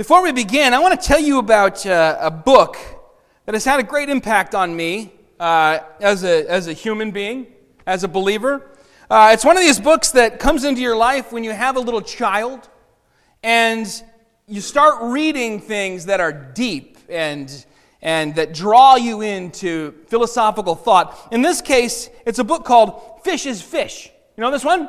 Before we begin, I want to tell you about uh, a book that has had a great impact on me uh, as, a, as a human being, as a believer. Uh, it's one of these books that comes into your life when you have a little child and you start reading things that are deep and, and that draw you into philosophical thought. In this case, it's a book called Fish is Fish. You know this one?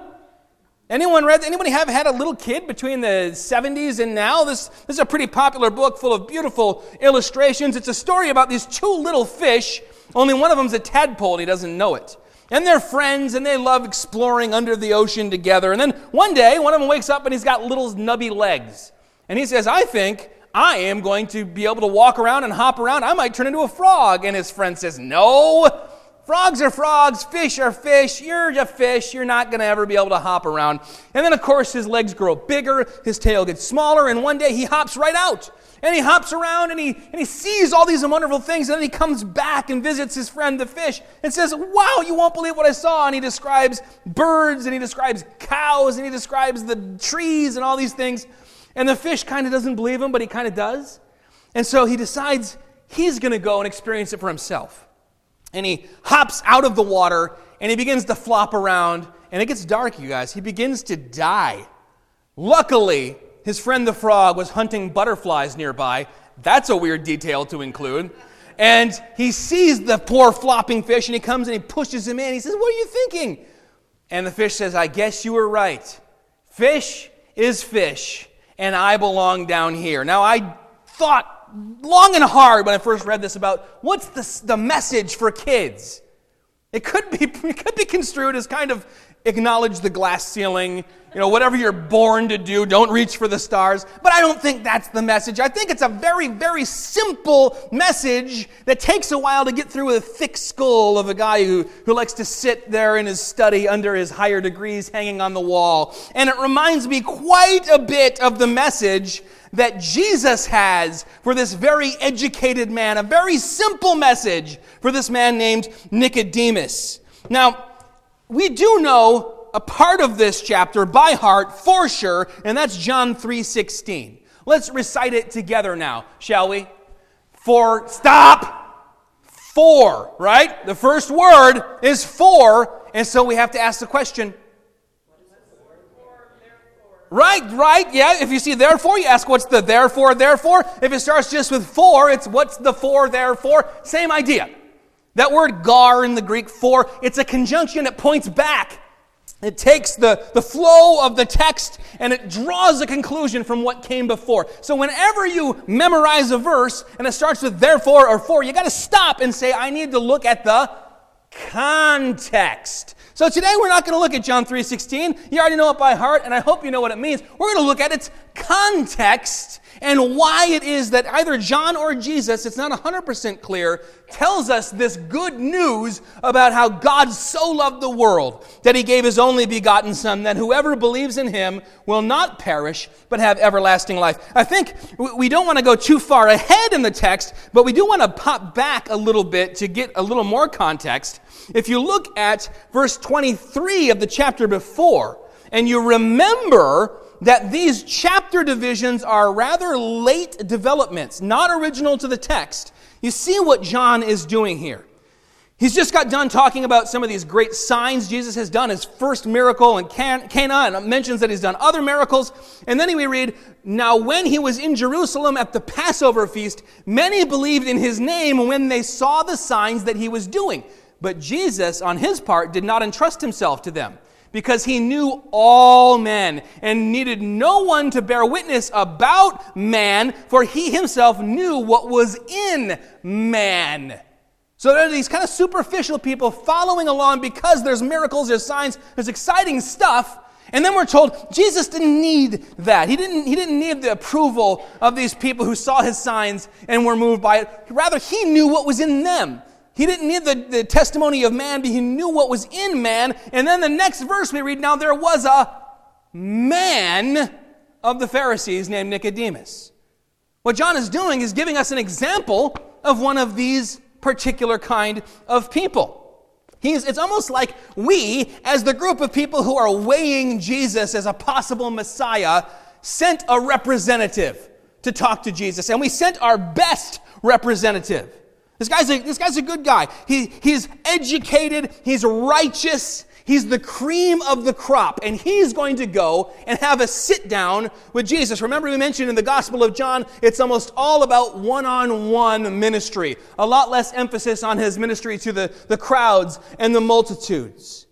Anyone read? Anybody have had a little kid between the 70s and now? This, this is a pretty popular book full of beautiful illustrations. It's a story about these two little fish. Only one of them's a tadpole and he doesn't know it. And they're friends and they love exploring under the ocean together. And then one day, one of them wakes up and he's got little nubby legs. And he says, I think I am going to be able to walk around and hop around. I might turn into a frog. And his friend says, No, Frogs are frogs, fish are fish. You're a fish. You're not going to ever be able to hop around. And then, of course, his legs grow bigger, his tail gets smaller, and one day he hops right out. And he hops around and he, and he sees all these wonderful things. And then he comes back and visits his friend the fish and says, Wow, you won't believe what I saw. And he describes birds and he describes cows and he describes the trees and all these things. And the fish kind of doesn't believe him, but he kind of does. And so he decides he's going to go and experience it for himself and he hops out of the water and he begins to flop around and it gets dark you guys. He begins to die. Luckily his friend the frog was hunting butterflies nearby. That's a weird detail to include. And he sees the poor flopping fish and he comes and he pushes him in. He says what are you thinking? And the fish says i guess you were right. Fish is fish and i belong down here. Now i thought long and hard when I first read this about what's the, the message for kids. It could be it could be construed as kind of acknowledge the glass ceiling, you know, whatever you're born to do, don't reach for the stars. But I don't think that's the message. I think it's a very, very simple message that takes a while to get through with a thick skull of a guy who, who likes to sit there in his study under his higher degrees hanging on the wall. And it reminds me quite a bit of the message that Jesus has for this very educated man, a very simple message for this man named Nicodemus. Now, we do know a part of this chapter by heart for sure, and that's John 3:16. Let's recite it together now, shall we? For stop. For, right? The first word is for, and so we have to ask the question. Right, right, yeah. If you see therefore, you ask what's the therefore, therefore. If it starts just with for, it's what's the for, therefore. Same idea. That word gar in the Greek for, it's a conjunction that points back. It takes the, the flow of the text and it draws a conclusion from what came before. So whenever you memorize a verse and it starts with therefore or for, you got to stop and say, I need to look at the context. So today we're not going to look at John 3:16. You already know it by heart and I hope you know what it means. We're going to look at its context and why it is that either John or Jesus, it's not 100% clear, tells us this good news about how God so loved the world that he gave his only begotten Son, that whoever believes in him will not perish, but have everlasting life. I think we don't want to go too far ahead in the text, but we do want to pop back a little bit to get a little more context. If you look at verse 23 of the chapter before, and you remember that these chapter divisions are rather late developments, not original to the text. You see what John is doing here. He's just got done talking about some of these great signs Jesus has done, his first miracle in Cana, and mentions that he's done other miracles. And then we read, Now when he was in Jerusalem at the Passover feast, many believed in his name when they saw the signs that he was doing. But Jesus, on his part, did not entrust himself to them because he knew all men and needed no one to bear witness about man, for he himself knew what was in man. So there are these kind of superficial people following along because there's miracles, there's signs, there's exciting stuff. And then we're told Jesus didn't need that. He didn't, he didn't need the approval of these people who saw his signs and were moved by it. Rather, he knew what was in them. He didn't need the, the testimony of man, but he knew what was in man. And then the next verse we read now there was a man of the Pharisees named Nicodemus. What John is doing is giving us an example of one of these particular kind of people. He's, it's almost like we, as the group of people who are weighing Jesus as a possible Messiah, sent a representative to talk to Jesus, and we sent our best representative. This guy's a, this guy's a good guy. He, he's educated, he's righteous, he's the cream of the crop, and he's going to go and have a sit down with Jesus. Remember, we mentioned in the Gospel of John, it's almost all about one on one ministry, a lot less emphasis on his ministry to the, the crowds and the multitudes.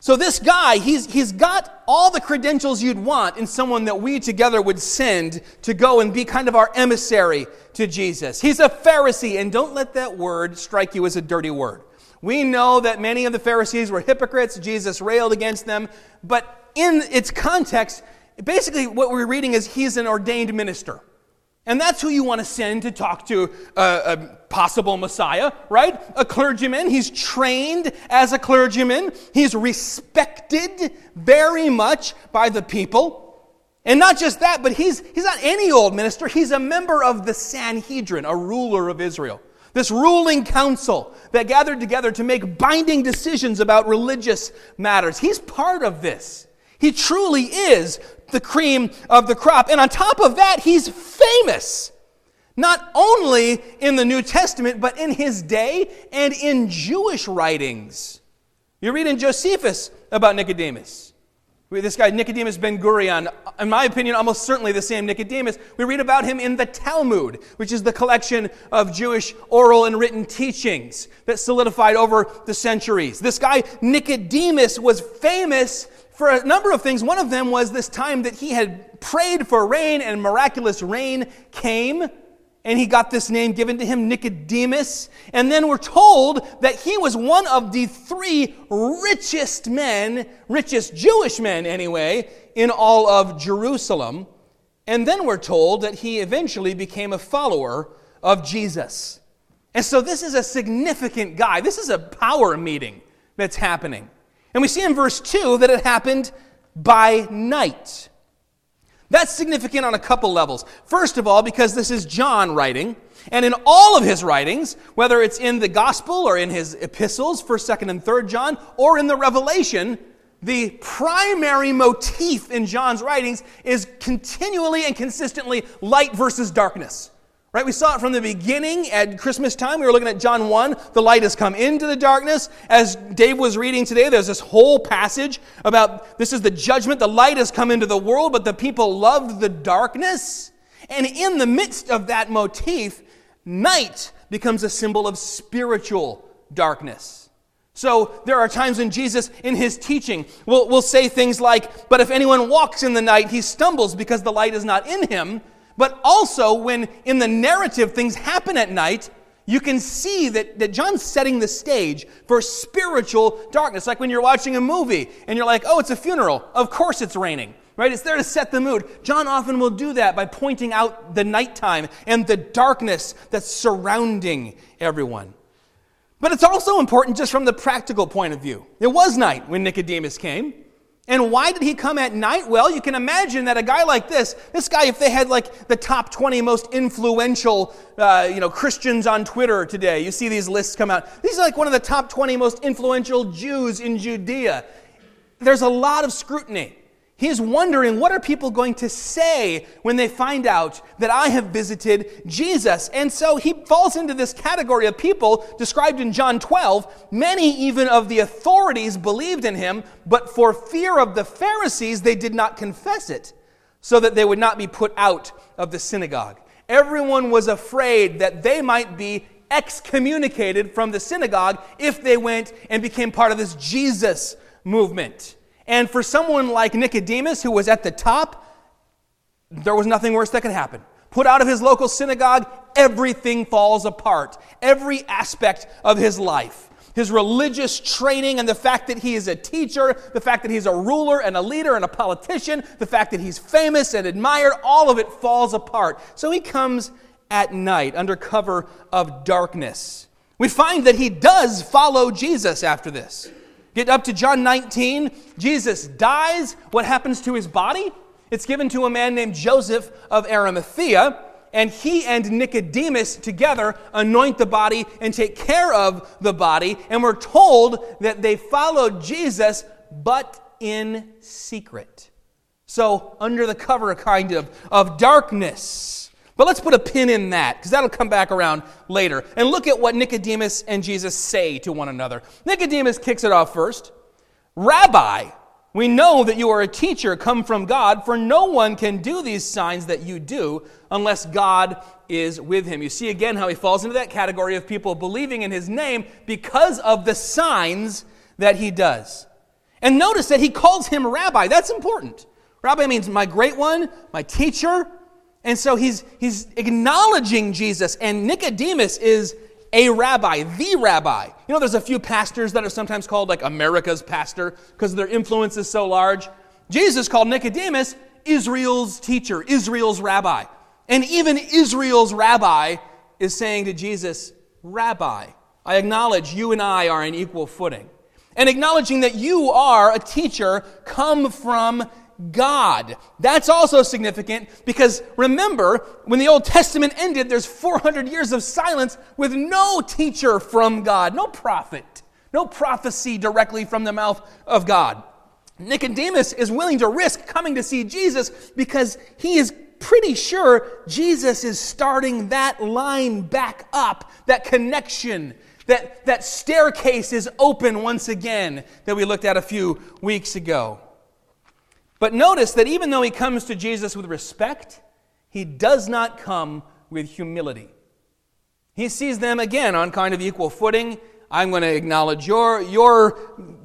So this guy, he's, he's got all the credentials you'd want in someone that we together would send to go and be kind of our emissary to Jesus. He's a Pharisee, and don't let that word strike you as a dirty word. We know that many of the Pharisees were hypocrites. Jesus railed against them. But in its context, basically what we're reading is he's an ordained minister. And that's who you want to send to talk to a, a, possible Messiah, right? A clergyman. He's trained as a clergyman. He's respected very much by the people. And not just that, but he's, he's not any old minister. He's a member of the Sanhedrin, a ruler of Israel. This ruling council that gathered together to make binding decisions about religious matters. He's part of this. He truly is the cream of the crop. And on top of that, he's famous. Not only in the New Testament, but in his day and in Jewish writings. You read in Josephus about Nicodemus. This guy, Nicodemus Ben Gurion, in my opinion, almost certainly the same Nicodemus. We read about him in the Talmud, which is the collection of Jewish oral and written teachings that solidified over the centuries. This guy, Nicodemus, was famous for a number of things. One of them was this time that he had prayed for rain and miraculous rain came. And he got this name given to him, Nicodemus. And then we're told that he was one of the three richest men, richest Jewish men anyway, in all of Jerusalem. And then we're told that he eventually became a follower of Jesus. And so this is a significant guy. This is a power meeting that's happening. And we see in verse 2 that it happened by night. That's significant on a couple levels. First of all, because this is John writing, and in all of his writings, whether it's in the gospel or in his epistles, 1st, 2nd, and 3rd John, or in the Revelation, the primary motif in John's writings is continually and consistently light versus darkness. Right? We saw it from the beginning at Christmas time. We were looking at John 1. The light has come into the darkness. As Dave was reading today, there's this whole passage about this is the judgment. The light has come into the world, but the people loved the darkness. And in the midst of that motif, night becomes a symbol of spiritual darkness. So there are times when Jesus, in his teaching, will, will say things like, But if anyone walks in the night, he stumbles because the light is not in him. But also, when in the narrative things happen at night, you can see that, that John's setting the stage for spiritual darkness. Like when you're watching a movie and you're like, oh, it's a funeral. Of course it's raining, right? It's there to set the mood. John often will do that by pointing out the nighttime and the darkness that's surrounding everyone. But it's also important just from the practical point of view. It was night when Nicodemus came. And why did he come at night? Well, you can imagine that a guy like this, this guy, if they had like the top 20 most influential, uh, you know, Christians on Twitter today, you see these lists come out. These are like one of the top 20 most influential Jews in Judea. There's a lot of scrutiny. He's wondering, what are people going to say when they find out that I have visited Jesus? And so he falls into this category of people described in John 12. Many, even of the authorities, believed in him, but for fear of the Pharisees, they did not confess it, so that they would not be put out of the synagogue. Everyone was afraid that they might be excommunicated from the synagogue if they went and became part of this Jesus movement. And for someone like Nicodemus, who was at the top, there was nothing worse that could happen. Put out of his local synagogue, everything falls apart. Every aspect of his life. His religious training and the fact that he is a teacher, the fact that he's a ruler and a leader and a politician, the fact that he's famous and admired, all of it falls apart. So he comes at night under cover of darkness. We find that he does follow Jesus after this. Get up to John 19. Jesus dies. What happens to his body? It's given to a man named Joseph of Arimathea, and he and Nicodemus together anoint the body and take care of the body. And we're told that they followed Jesus, but in secret. So, under the cover, kind of, of darkness. But let's put a pin in that because that'll come back around later. And look at what Nicodemus and Jesus say to one another. Nicodemus kicks it off first Rabbi, we know that you are a teacher come from God, for no one can do these signs that you do unless God is with him. You see again how he falls into that category of people believing in his name because of the signs that he does. And notice that he calls him rabbi. That's important. Rabbi means my great one, my teacher. And so he's, he's acknowledging Jesus. And Nicodemus is a rabbi, the rabbi. You know, there's a few pastors that are sometimes called like America's pastor because their influence is so large. Jesus called Nicodemus Israel's teacher, Israel's rabbi. And even Israel's rabbi is saying to Jesus, Rabbi, I acknowledge you and I are on equal footing. And acknowledging that you are a teacher come from God. That's also significant because remember, when the Old Testament ended, there's 400 years of silence with no teacher from God, no prophet, no prophecy directly from the mouth of God. Nicodemus is willing to risk coming to see Jesus because he is pretty sure Jesus is starting that line back up, that connection, that, that staircase is open once again that we looked at a few weeks ago. But notice that even though he comes to Jesus with respect, he does not come with humility. He sees them again on kind of equal footing. I'm going to acknowledge your, your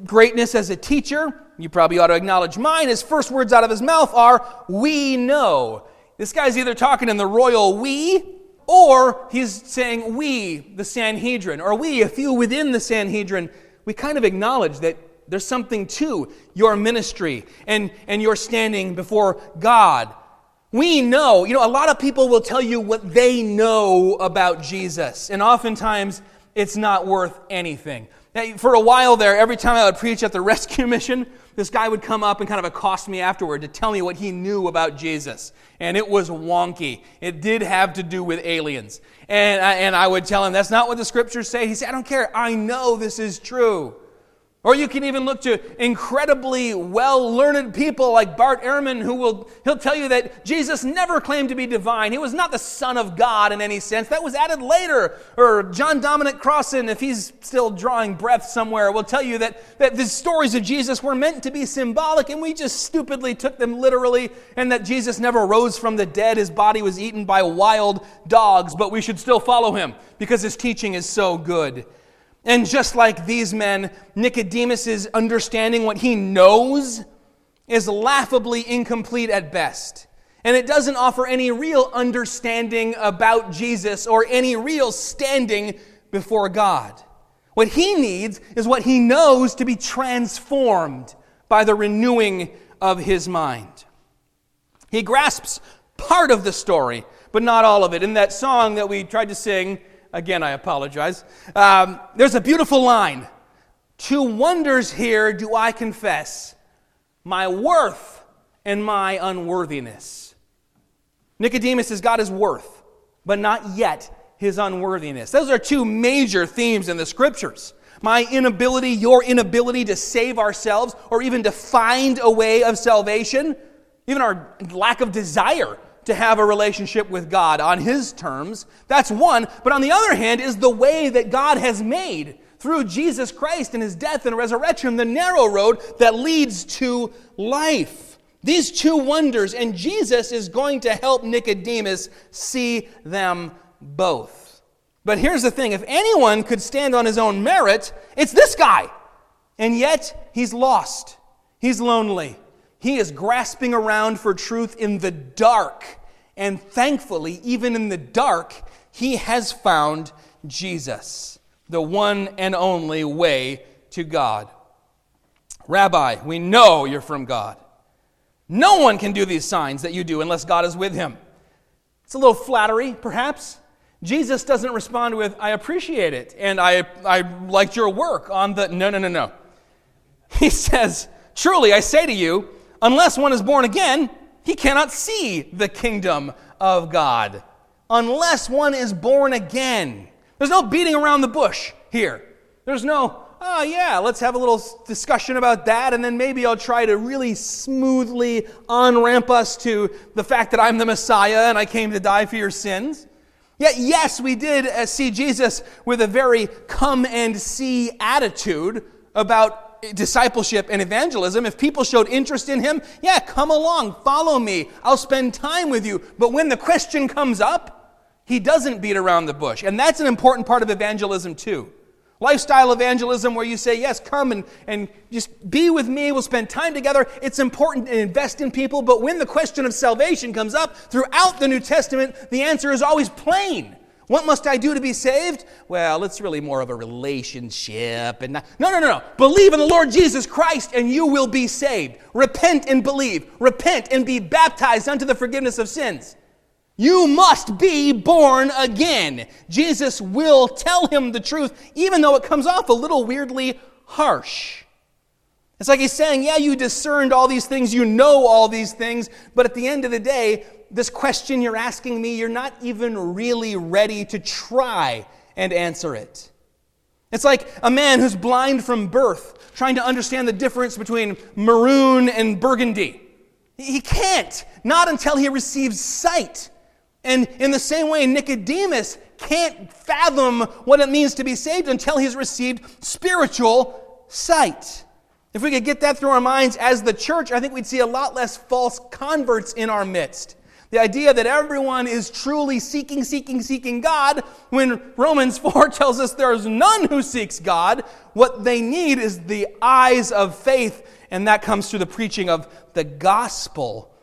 greatness as a teacher. You probably ought to acknowledge mine. His first words out of his mouth are, We know. This guy's either talking in the royal we, or he's saying we, the Sanhedrin, or we, a few within the Sanhedrin. We kind of acknowledge that there's something to your ministry and, and your standing before God. We know, you know, a lot of people will tell you what they know about Jesus, and oftentimes it's not worth anything. Now, for a while there, every time I would preach at the rescue mission, this guy would come up and kind of accost me afterward to tell me what he knew about Jesus. And it was wonky. It did have to do with aliens. And I, and I would tell him, that's not what the scriptures say. He said, I don't care. I know this is true. Or you can even look to incredibly well learned people like Bart Ehrman, who will he'll tell you that Jesus never claimed to be divine. He was not the Son of God in any sense. That was added later. Or John Dominic Crossan, if he's still drawing breath somewhere, will tell you that, that the stories of Jesus were meant to be symbolic, and we just stupidly took them literally, and that Jesus never rose from the dead. His body was eaten by wild dogs, but we should still follow him because his teaching is so good. And just like these men, Nicodemus' understanding what he knows is laughably incomplete at best. And it doesn't offer any real understanding about Jesus or any real standing before God. What he needs is what he knows to be transformed by the renewing of his mind. He grasps part of the story, but not all of it. In that song that we tried to sing, Again, I apologize. Um, there's a beautiful line. Two wonders here do I confess my worth and my unworthiness. Nicodemus has got his worth, but not yet his unworthiness. Those are two major themes in the scriptures. My inability, your inability to save ourselves or even to find a way of salvation, even our lack of desire to have a relationship with God on His terms. That's one. But on the other hand, is the way that God has made through Jesus Christ and His death and resurrection, the narrow road that leads to life. These two wonders, and Jesus is going to help Nicodemus see them both. But here's the thing if anyone could stand on his own merit, it's this guy. And yet, he's lost. He's lonely. He is grasping around for truth in the dark. And thankfully, even in the dark, he has found Jesus, the one and only way to God. Rabbi, we know you're from God. No one can do these signs that you do unless God is with him. It's a little flattery, perhaps. Jesus doesn't respond with, I appreciate it, and I, I liked your work on the. No, no, no, no. He says, Truly, I say to you, unless one is born again, he cannot see the kingdom of God. Unless one is born again. There's no beating around the bush here. There's no, oh, yeah, let's have a little discussion about that, and then maybe I'll try to really smoothly on ramp us to the fact that I'm the Messiah and I came to die for your sins. Yet, yes, we did uh, see Jesus with a very come and see attitude about discipleship and evangelism. If people showed interest in him, yeah, come along, follow me, I'll spend time with you. But when the question comes up, he doesn't beat around the bush. And that's an important part of evangelism, too. Lifestyle evangelism, where you say, Yes, come and, and just be with me, we'll spend time together. It's important to invest in people, but when the question of salvation comes up throughout the New Testament, the answer is always plain. What must I do to be saved? Well, it's really more of a relationship. And not, no, no, no, no. Believe in the Lord Jesus Christ and you will be saved. Repent and believe. Repent and be baptized unto the forgiveness of sins. You must be born again. Jesus will tell him the truth, even though it comes off a little weirdly harsh. It's like he's saying, Yeah, you discerned all these things, you know all these things, but at the end of the day, this question you're asking me, you're not even really ready to try and answer it. It's like a man who's blind from birth trying to understand the difference between maroon and burgundy. He can't, not until he receives sight. And in the same way, Nicodemus can't fathom what it means to be saved until he's received spiritual sight. If we could get that through our minds as the church, I think we'd see a lot less false converts in our midst. The idea that everyone is truly seeking, seeking, seeking God, when Romans 4 tells us there's none who seeks God. What they need is the eyes of faith, and that comes through the preaching of the gospel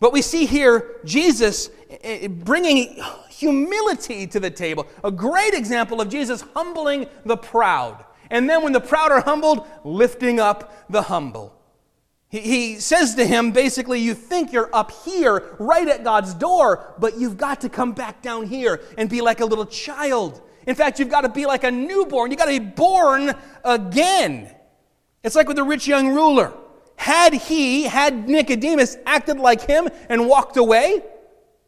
but we see here Jesus eh, eh, bringing humility to the table. A great example of Jesus humbling the proud. And then when the proud are humbled, lifting up the humble. He, says to him, basically, you think you're up here, right at God's door, but you've got to come back down here and be like a little child. In fact, you've got to be like a newborn. You've got to be born again. It's like with the rich young ruler. Had he, had Nicodemus acted like him and walked away,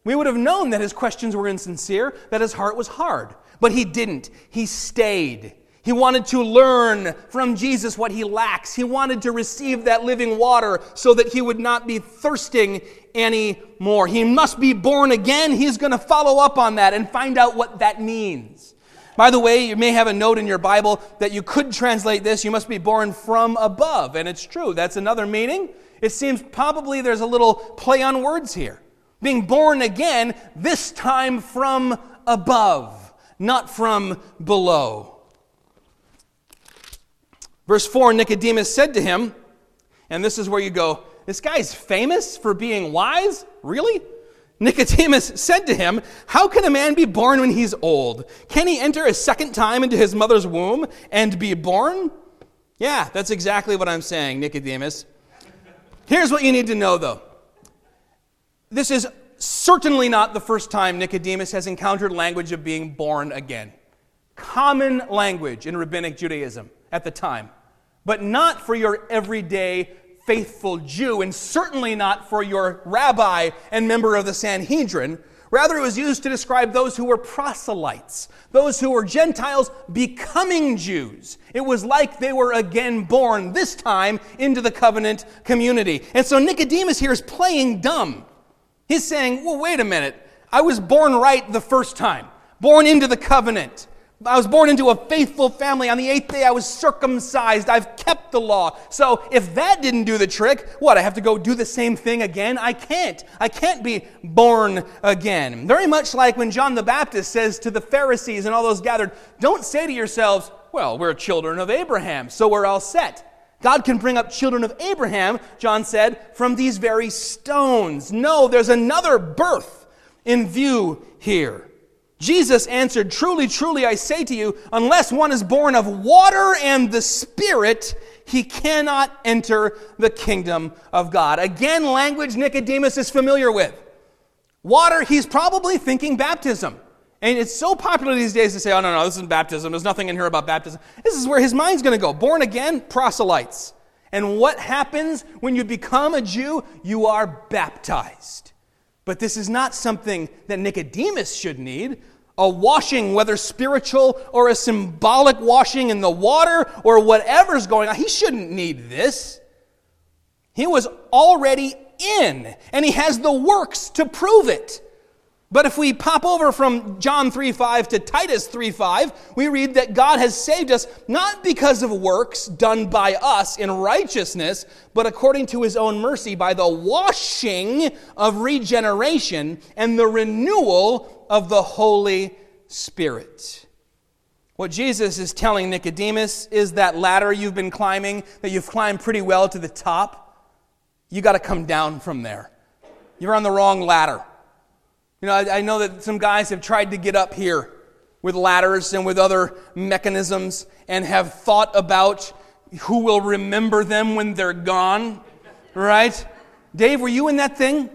we would have known that his questions were insincere, that his heart was hard. But he didn't. He stayed. He wanted to learn from Jesus what he lacks. He wanted to receive that living water so that he would not be thirsting anymore. He must be born again. He's going to follow up on that and find out what that means. By the way, you may have a note in your Bible that you could translate this, you must be born from above. And it's true, that's another meaning. It seems probably there's a little play on words here. Being born again, this time from above, not from below. Verse 4 Nicodemus said to him, and this is where you go, this guy's famous for being wise? Really? Nicodemus said to him, How can a man be born when he's old? Can he enter a second time into his mother's womb and be born? Yeah, that's exactly what I'm saying, Nicodemus. Here's what you need to know, though. This is certainly not the first time Nicodemus has encountered language of being born again. Common language in rabbinic Judaism at the time, but not for your everyday faithful Jew, and certainly not for your rabbi and member of the Sanhedrin. Rather, it was used to describe those who were proselytes, those who were Gentiles becoming Jews. It was like they were again born, this time into the covenant community. And so Nicodemus here is playing dumb. He's saying, well, wait a minute. I was born right the first time, born into the covenant. I was born into a faithful family. On the eighth day, I was circumcised. I've kept the law. So if that didn't do the trick, what? I have to go do the same thing again? I can't. I can't be born again. Very much like when John the Baptist says to the Pharisees and all those gathered, don't say to yourselves, well, we're children of Abraham, so we're all set. God can bring up children of Abraham, John said, from these very stones. No, there's another birth in view here. Jesus answered, Truly, truly, I say to you, unless one is born of water and the Spirit, he cannot enter the kingdom of God. Again, language Nicodemus is familiar with. Water, he's probably thinking baptism. And it's so popular these days to say, oh, no, no, this isn't baptism. There's nothing in here about baptism. This is where his mind's going to go. Born again, proselytes. And what happens when you become a Jew? You are baptized. But this is not something that Nicodemus should need. A washing, whether spiritual or a symbolic washing in the water or whatever's going on. He shouldn't need this. He was already in, and he has the works to prove it. But if we pop over from John 3 5 to Titus 3 5, we read that God has saved us not because of works done by us in righteousness, but according to his own mercy by the washing of regeneration and the renewal of the Holy Spirit. What Jesus is telling Nicodemus is that ladder you've been climbing, that you've climbed pretty well to the top, you got to come down from there. You're on the wrong ladder. You know, I, I know that some guys have tried to get up here with ladders and with other mechanisms and have thought about who will remember them when they're gone, right? Dave, were you in that thing?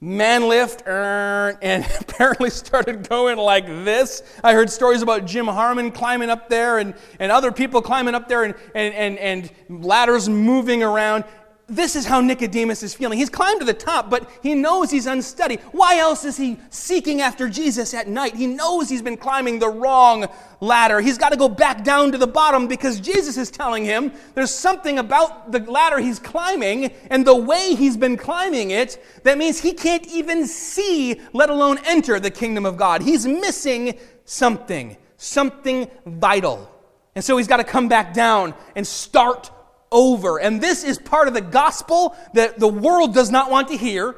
Man lift, and apparently started going like this. I heard stories about Jim Harmon climbing up there and, and other people climbing up there and, and, and, and ladders moving around this is how Nicodemus is feeling. He's climbed to the top, but he knows he's unsteady. Why else is he seeking after Jesus at night? He knows he's been climbing the wrong ladder. He's got to go back down to the bottom because Jesus is telling him there's something about the ladder he's climbing and the way he's been climbing it that means he can't even see, let alone enter the kingdom of God. He's missing something, something vital. And so he's got to come back down and start over. And this is part of the gospel that the world does not want to hear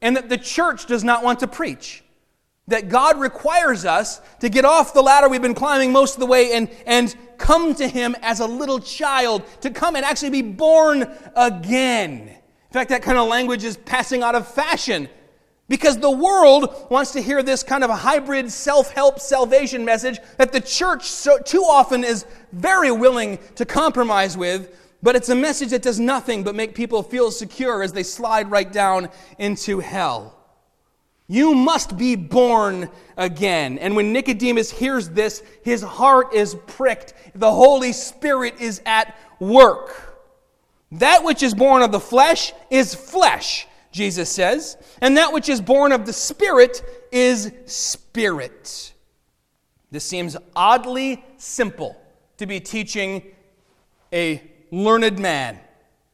and that the church does not want to preach. That God requires us to get off the ladder we've been climbing most of the way and, and come to Him as a little child, to come and actually be born again. In fact, that kind of language is passing out of fashion because the world wants to hear this kind of a hybrid self help salvation message that the church so, too often is very willing to compromise with but it's a message that does nothing but make people feel secure as they slide right down into hell. You must be born again. And when Nicodemus hears this, his heart is pricked. The Holy Spirit is at work. That which is born of the flesh is flesh, Jesus says, and that which is born of the Spirit is spirit. This seems oddly simple to be teaching a learned man,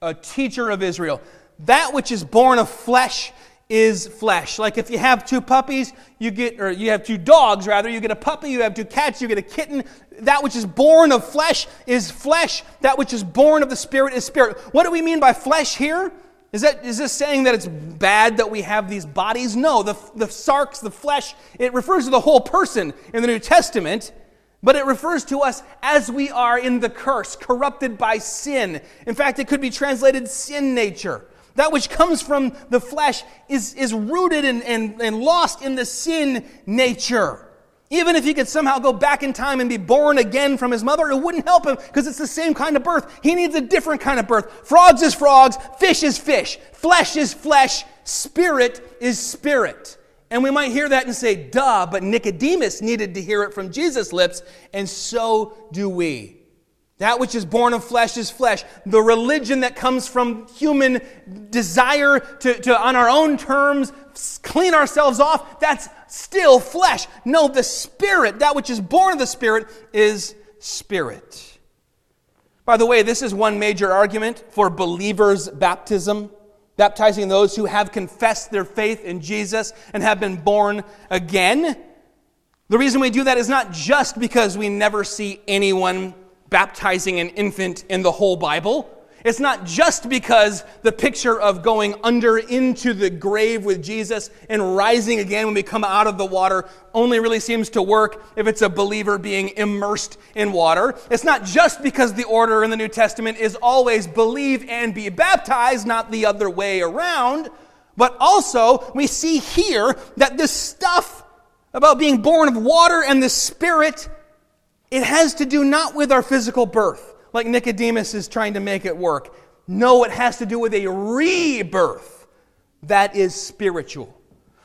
a teacher of Israel. That which is born of flesh is flesh. Like if you have two puppies, you get, or you have two dogs rather, you get a puppy, you have two cats, you get a kitten. That which is born of flesh is flesh. That which is born of the Spirit is spirit. What do we mean by flesh here? Is, that, is this saying that it's bad that we have these bodies? No, the, the sarx, the flesh, it refers to the whole person in the New Testament. But it refers to us as we are in the curse, corrupted by sin. In fact, it could be translated sin nature. That which comes from the flesh is, is rooted and, and, and lost in the sin nature. Even if he could somehow go back in time and be born again from his mother, it wouldn't help him because it's the same kind of birth. He needs a different kind of birth. Frogs is frogs, fish is fish, flesh is flesh, spirit is spirit. And we might hear that and say, duh, but Nicodemus needed to hear it from Jesus' lips, and so do we. That which is born of flesh is flesh. The religion that comes from human desire to, to, on our own terms, clean ourselves off, that's still flesh. No, the Spirit, that which is born of the Spirit, is Spirit. By the way, this is one major argument for believers' baptism baptizing those who have confessed their faith in Jesus and have been born again. The reason we do that is not just because we never see anyone baptizing an infant in the whole Bible. It's not just because the picture of going under into the grave with Jesus and rising again when we come out of the water only really seems to work if it's a believer being immersed in water. It's not just because the order in the New Testament is always believe and be baptized, not the other way around. But also, we see here that this stuff about being born of water and the Spirit, it has to do not with our physical birth like Nicodemus is trying to make it work. No, it has to do with a rebirth that is spiritual.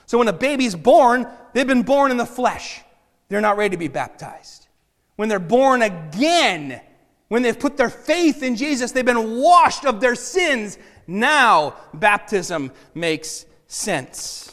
So when a baby's born, they've been born in the flesh. They're not ready to be baptized. When they're born again, when they've put their faith in Jesus, they've been washed of their sins. Now baptism makes sense.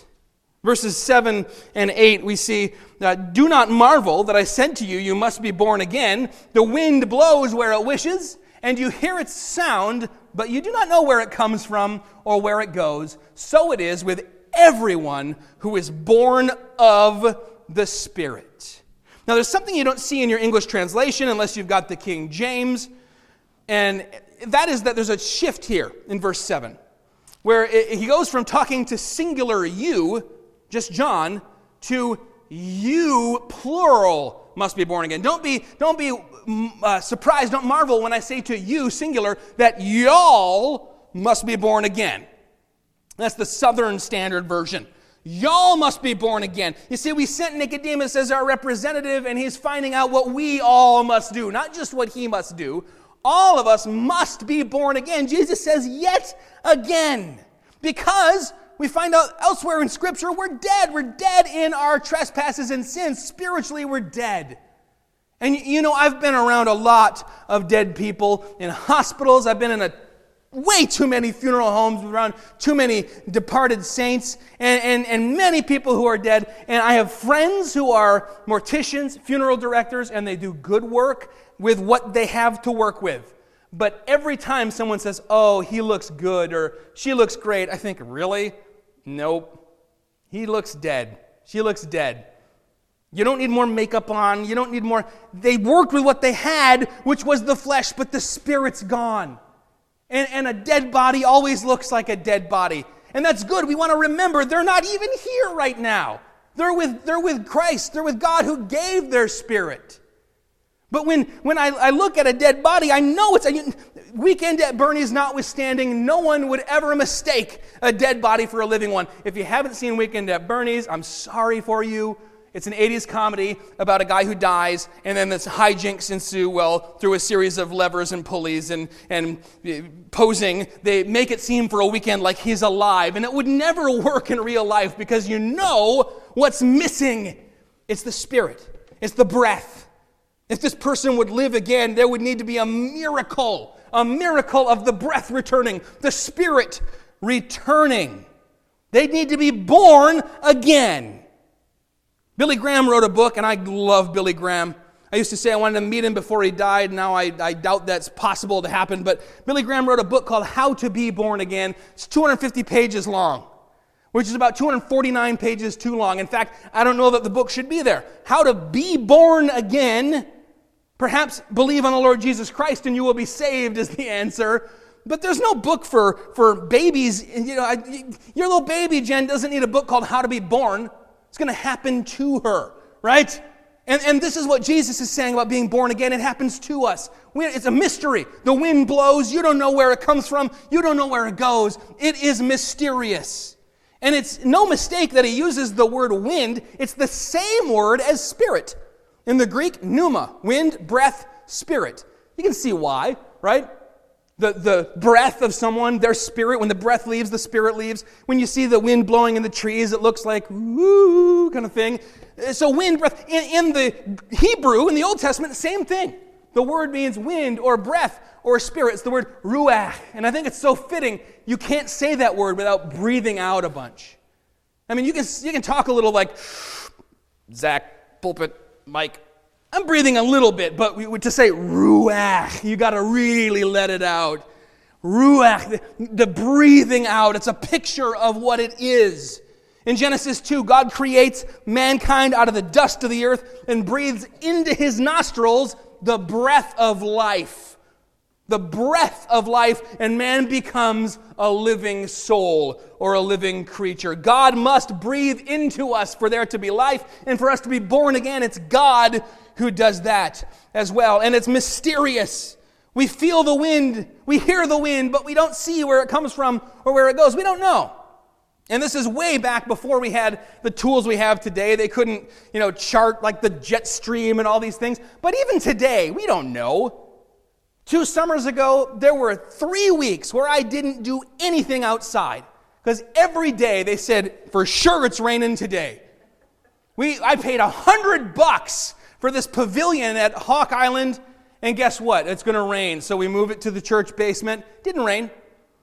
Verses 7 and 8, we see, uh, Do not marvel that I said to you, You must be born again. The wind blows where it wishes, and you hear its sound, but you do not know where it comes from or where it goes. So it is with everyone who is born of the Spirit. Now, there's something you don't see in your English translation unless you've got the King James, and that is that there's a shift here in verse 7, where it, he goes from talking to singular you just John, to you, plural, must be born again. Don't be, don't be mm, uh, surprised, don't marvel when I say to you, singular, that y'all must be born again. That's the Southern Standard Version. Y'all must be born again. You see, we sent Nicodemus as our representative, and he's finding out what we all must do, not just what he must do. All of us must be born again. Jesus says, yet again, because we find out elsewhere in Scripture we're dead. We're dead in our trespasses and sins. Spiritually, we're dead. And you know, I've been around a lot of dead people in hospitals. I've been in a way too many funeral homes around too many departed saints and, and, and many people who are dead. And I have friends who are morticians, funeral directors, and they do good work with what they have to work with. But every time someone says, oh, he looks good or she looks great, I think, really? Nope. He looks dead. She looks dead. You don't need more makeup on. You don't need more. They worked with what they had, which was the flesh, but the spirit's gone. And, and a dead body always looks like a dead body. And that's good. We want to remember they're not even here right now. They're with, they're with Christ, they're with God who gave their spirit. But when, when I, I look at a dead body, I know it's a weekend at Bernie's notwithstanding, no one would ever mistake a dead body for a living one. If you haven't seen Weekend at Bernie's, I'm sorry for you. It's an 80s comedy about a guy who dies, and then this hijinks ensue. Well, through a series of levers and pulleys and, and uh, posing, they make it seem for a weekend like he's alive. And it would never work in real life because you know what's missing. It's the spirit, it's the breath, if this person would live again, there would need to be a miracle, a miracle of the breath returning, the spirit returning. They need to be born again. Billy Graham wrote a book, and I love Billy Graham. I used to say I wanted to meet him before he died. Now I, I doubt that's possible to happen. But Billy Graham wrote a book called How to Be Born Again. It's 250 pages long, which is about 249 pages too long. In fact, I don't know that the book should be there. How to Be Born Again Perhaps believe on the Lord Jesus Christ and you will be saved is the answer. But there's no book for, for babies. You know, your little baby, Jen, doesn't need a book called How to Be Born. It's going to happen to her, right? And, and this is what Jesus is saying about being born again. It happens to us. We, it's a mystery. The wind blows. You don't know where it comes from. You don't know where it goes. It is mysterious. And it's no mistake that he uses the word wind. It's the same word as spirit. In the Greek, pneuma, wind, breath, spirit. You can see why, right? The, the breath of someone, their spirit, when the breath leaves, the spirit leaves. When you see the wind blowing in the trees, it looks like woo kind of thing. Uh, so, wind, breath. In, in the Hebrew, in the Old Testament, same thing. The word means wind or breath or spirit. It's the word ruach. And I think it's so fitting. You can't say that word without breathing out a bunch. I mean, you can, you can talk a little like Zach, pulpit, Mike, I'm breathing a little bit, but we, to say ruach, you got to really let it out. Ruach, the, the breathing out, it's a picture of what it is. In Genesis 2, God creates mankind out of the dust of the earth and breathes into his nostrils the breath of life the breath of life, and man becomes a living soul or a living creature. God must breathe into us for there to be life and for us to be born again. It's God who does that as well. And it's mysterious. We feel the wind, we hear the wind, but we don't see where it comes from or where it goes. We don't know. And this is way back before we had the tools we have today. They couldn't, you know, chart like the jet stream and all these things. But even today, we don't know. Two summers ago, there were three weeks where I didn't do anything outside because every day they said, for sure it's raining today. We, I paid a hundred bucks for this pavilion at Hawk Island, and guess what? It's going to rain. So we move it to the church basement. Didn't rain.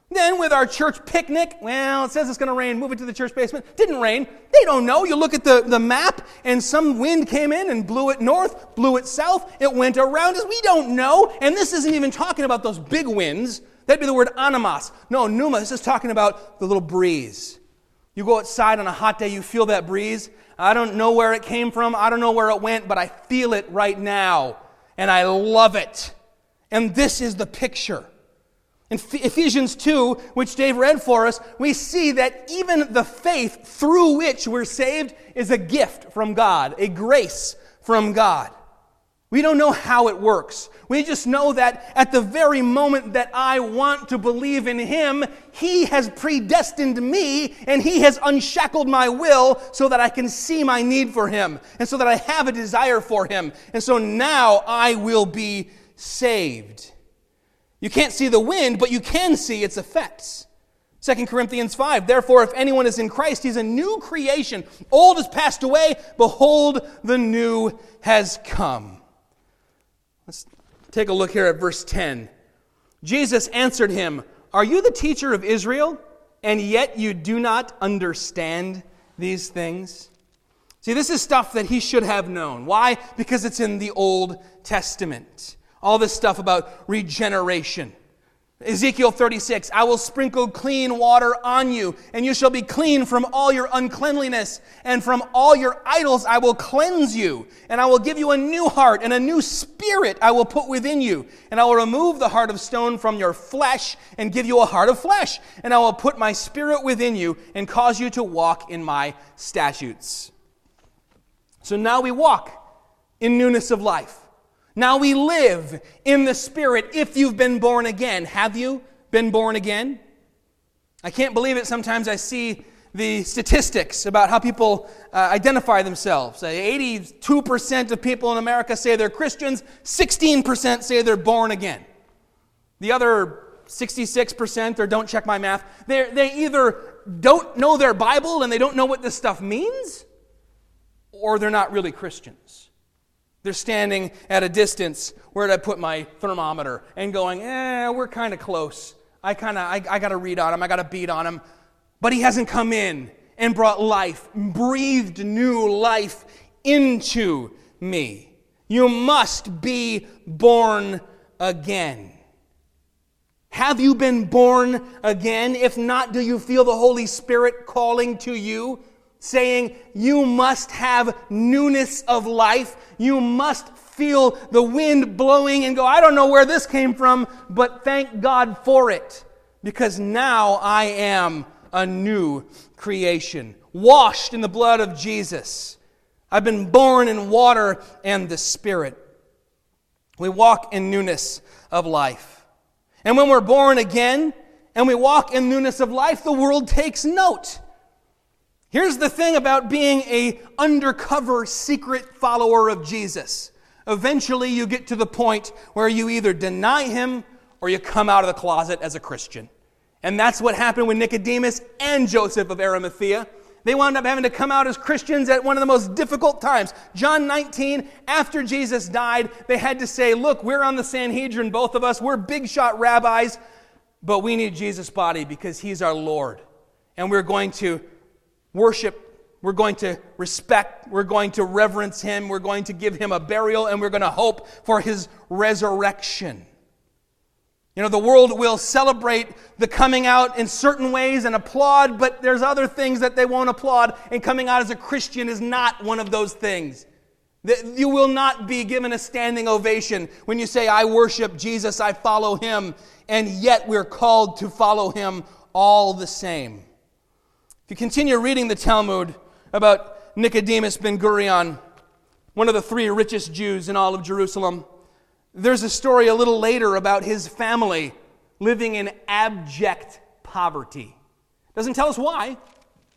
Then, with our church picnic, well, it says it's going to rain, move it to the church basement. Didn't rain. They don't know. You look at the, the map, and some wind came in and blew it north, blew it south. It went around us. We don't know. And this isn't even talking about those big winds. That'd be the word anemos. No, pneuma. This is talking about the little breeze. You go outside on a hot day, you feel that breeze. I don't know where it came from, I don't know where it went, but I feel it right now. And I love it. And this is the picture. In Ephesians 2, which Dave read for us, we see that even the faith through which we're saved is a gift from God, a grace from God. We don't know how it works. We just know that at the very moment that I want to believe in Him, He has predestined me and He has unshackled my will so that I can see my need for Him and so that I have a desire for Him. And so now I will be saved. You can't see the wind, but you can see its effects. 2 Corinthians 5 Therefore, if anyone is in Christ, he's a new creation. Old has passed away. Behold, the new has come. Let's take a look here at verse 10. Jesus answered him, Are you the teacher of Israel, and yet you do not understand these things? See, this is stuff that he should have known. Why? Because it's in the Old Testament. All this stuff about regeneration. Ezekiel 36, I will sprinkle clean water on you, and you shall be clean from all your uncleanliness, and from all your idols I will cleanse you, and I will give you a new heart, and a new spirit I will put within you, and I will remove the heart of stone from your flesh, and give you a heart of flesh, and I will put my spirit within you, and cause you to walk in my statutes. So now we walk in newness of life. Now we live in the Spirit if you've been born again. Have you been born again? I can't believe it. Sometimes I see the statistics about how people uh, identify themselves. 82% of people in America say they're Christians, 16% say they're born again. The other 66%, or don't check my math, they either don't know their Bible and they don't know what this stuff means, or they're not really Christians. They're standing at a distance. Where did I put my thermometer? And going, eh, we're kind of close. I kind of, I, I got to read on him. I got to beat on him. But he hasn't come in and brought life, breathed new life into me. You must be born again. Have you been born again? If not, do you feel the Holy Spirit calling to you? Saying, You must have newness of life. You must feel the wind blowing and go, I don't know where this came from, but thank God for it. Because now I am a new creation, washed in the blood of Jesus. I've been born in water and the Spirit. We walk in newness of life. And when we're born again and we walk in newness of life, the world takes note. Here's the thing about being a undercover secret follower of Jesus. Eventually you get to the point where you either deny him or you come out of the closet as a Christian. And that's what happened with Nicodemus and Joseph of Arimathea. They wound up having to come out as Christians at one of the most difficult times. John 19, after Jesus died, they had to say, Look, we're on the Sanhedrin, both of us. We're big shot rabbis, but we need Jesus' body because he's our Lord. And we're going to worship. We're going to respect. We're going to reverence him. We're going to give him a burial, and we're going to hope for his resurrection. You know, the world will celebrate the coming out in certain ways and applaud, but there's other things that they won't applaud, and coming out as a Christian is not one of those things. You will not be given a standing ovation when you say, I worship Jesus, I follow him, and yet we're called to follow him all the same. If you continue reading the Talmud about Nicodemus ben Gurion, one of the three richest Jews in all of Jerusalem, there's a story a little later about his family living in abject poverty. Doesn't tell us why,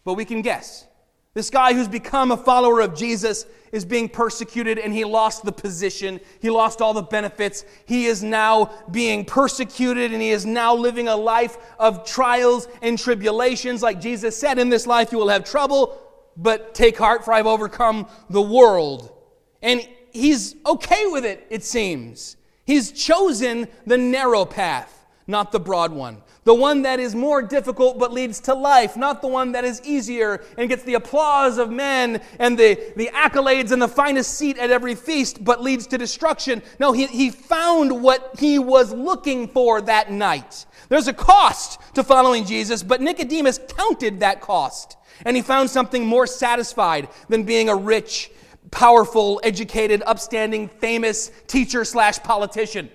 but we can guess. This guy who's become a follower of Jesus is being persecuted and he lost the position. He lost all the benefits. He is now being persecuted and he is now living a life of trials and tribulations. Like Jesus said, in this life you will have trouble, but take heart, for I've overcome the world. And he's okay with it, it seems. He's chosen the narrow path, not the broad one. The one that is more difficult but leads to life, not the one that is easier and gets the applause of men and the, the accolades and the finest seat at every feast but leads to destruction. No, he, he found what he was looking for that night. There's a cost to following Jesus, but Nicodemus counted that cost. And he found something more satisfied than being a rich, powerful, educated, upstanding, famous teacher slash politician.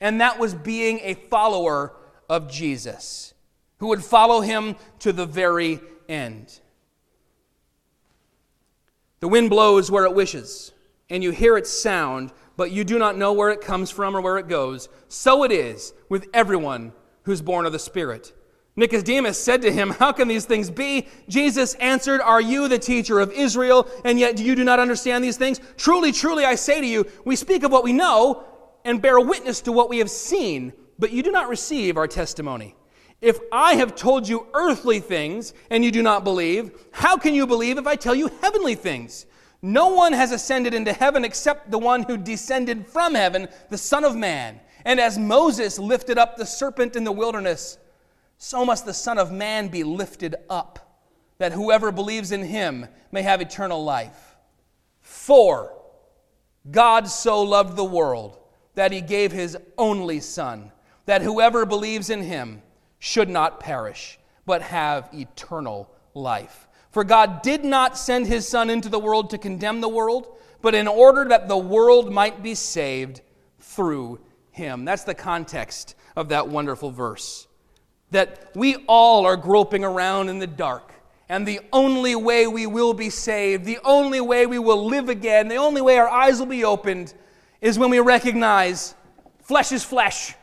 And that was being a follower of Jesus, who would follow him to the very end. The wind blows where it wishes, and you hear its sound, but you do not know where it comes from or where it goes. So it is with everyone who's born of the Spirit. Nicodemus said to him, How can these things be? Jesus answered, Are you the teacher of Israel, and yet you do not understand these things? Truly, truly, I say to you, we speak of what we know and bear witness to what we have seen, but you do not receive our testimony. If I have told you earthly things and you do not believe, how can you believe if I tell you heavenly things? No one has ascended into heaven except the one who descended from heaven, the Son of Man. And as Moses lifted up the serpent in the wilderness, so must the Son of Man be lifted up, that whoever believes in him may have eternal life. For God so loved the world that he gave his only Son, that whoever believes in him should not perish, but have eternal life. For God did not send his Son into the world to condemn the world, but in order that the world might be saved through him. That's the context of that wonderful verse. That we all are groping around in the dark. And the only way we will be saved, the only way we will live again, the only way our eyes will be opened is when we recognize flesh is flesh,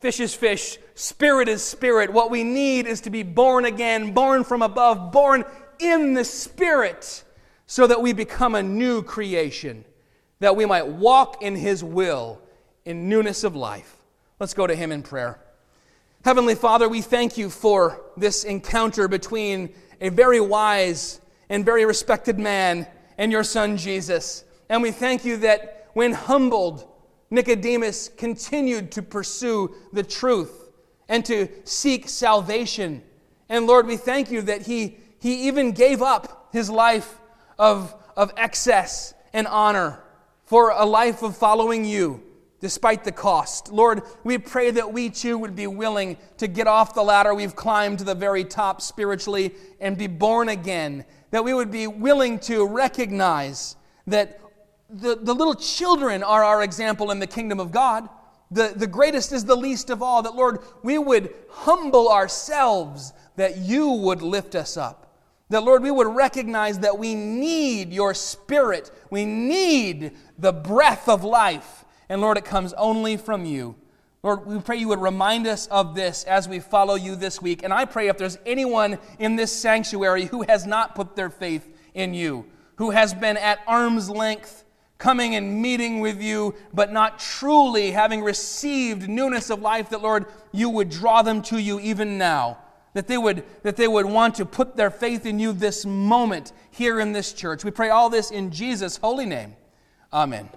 fish is fish, spirit is spirit. What we need is to be born again, born from above, born in the spirit, so that we become a new creation, that we might walk in his will in newness of life. Let's go to Him in prayer. Heavenly Father, we thank you for this encounter between a very wise and very respected man and your Son Jesus. And we thank you that when humbled, Nicodemus continued to pursue the truth and to seek salvation. And Lord, we thank you that he, he even gave up his life of, of excess and honor for a life of following you despite the cost. Lord, we pray that we too would be willing to get off the ladder we've climbed to the very top spiritually and be born again. That we would be willing to recognize that the, the little children are our example in the kingdom of God. The, the greatest is the least of all. That, Lord, we would humble ourselves that you would lift us up. That, Lord, we would recognize that we need your spirit. We need the breath of life and Lord, it comes only from you. Lord, we pray you would remind us of this as we follow you this week. And I pray if there's anyone in this sanctuary who has not put their faith in you, who has been at arm's length, coming and meeting with you, but not truly having received newness of life, that, Lord, you would draw them to you even now. That they, would, that they would want to put their faith in you this moment here in this church. We pray all this in Jesus' holy name. Amen.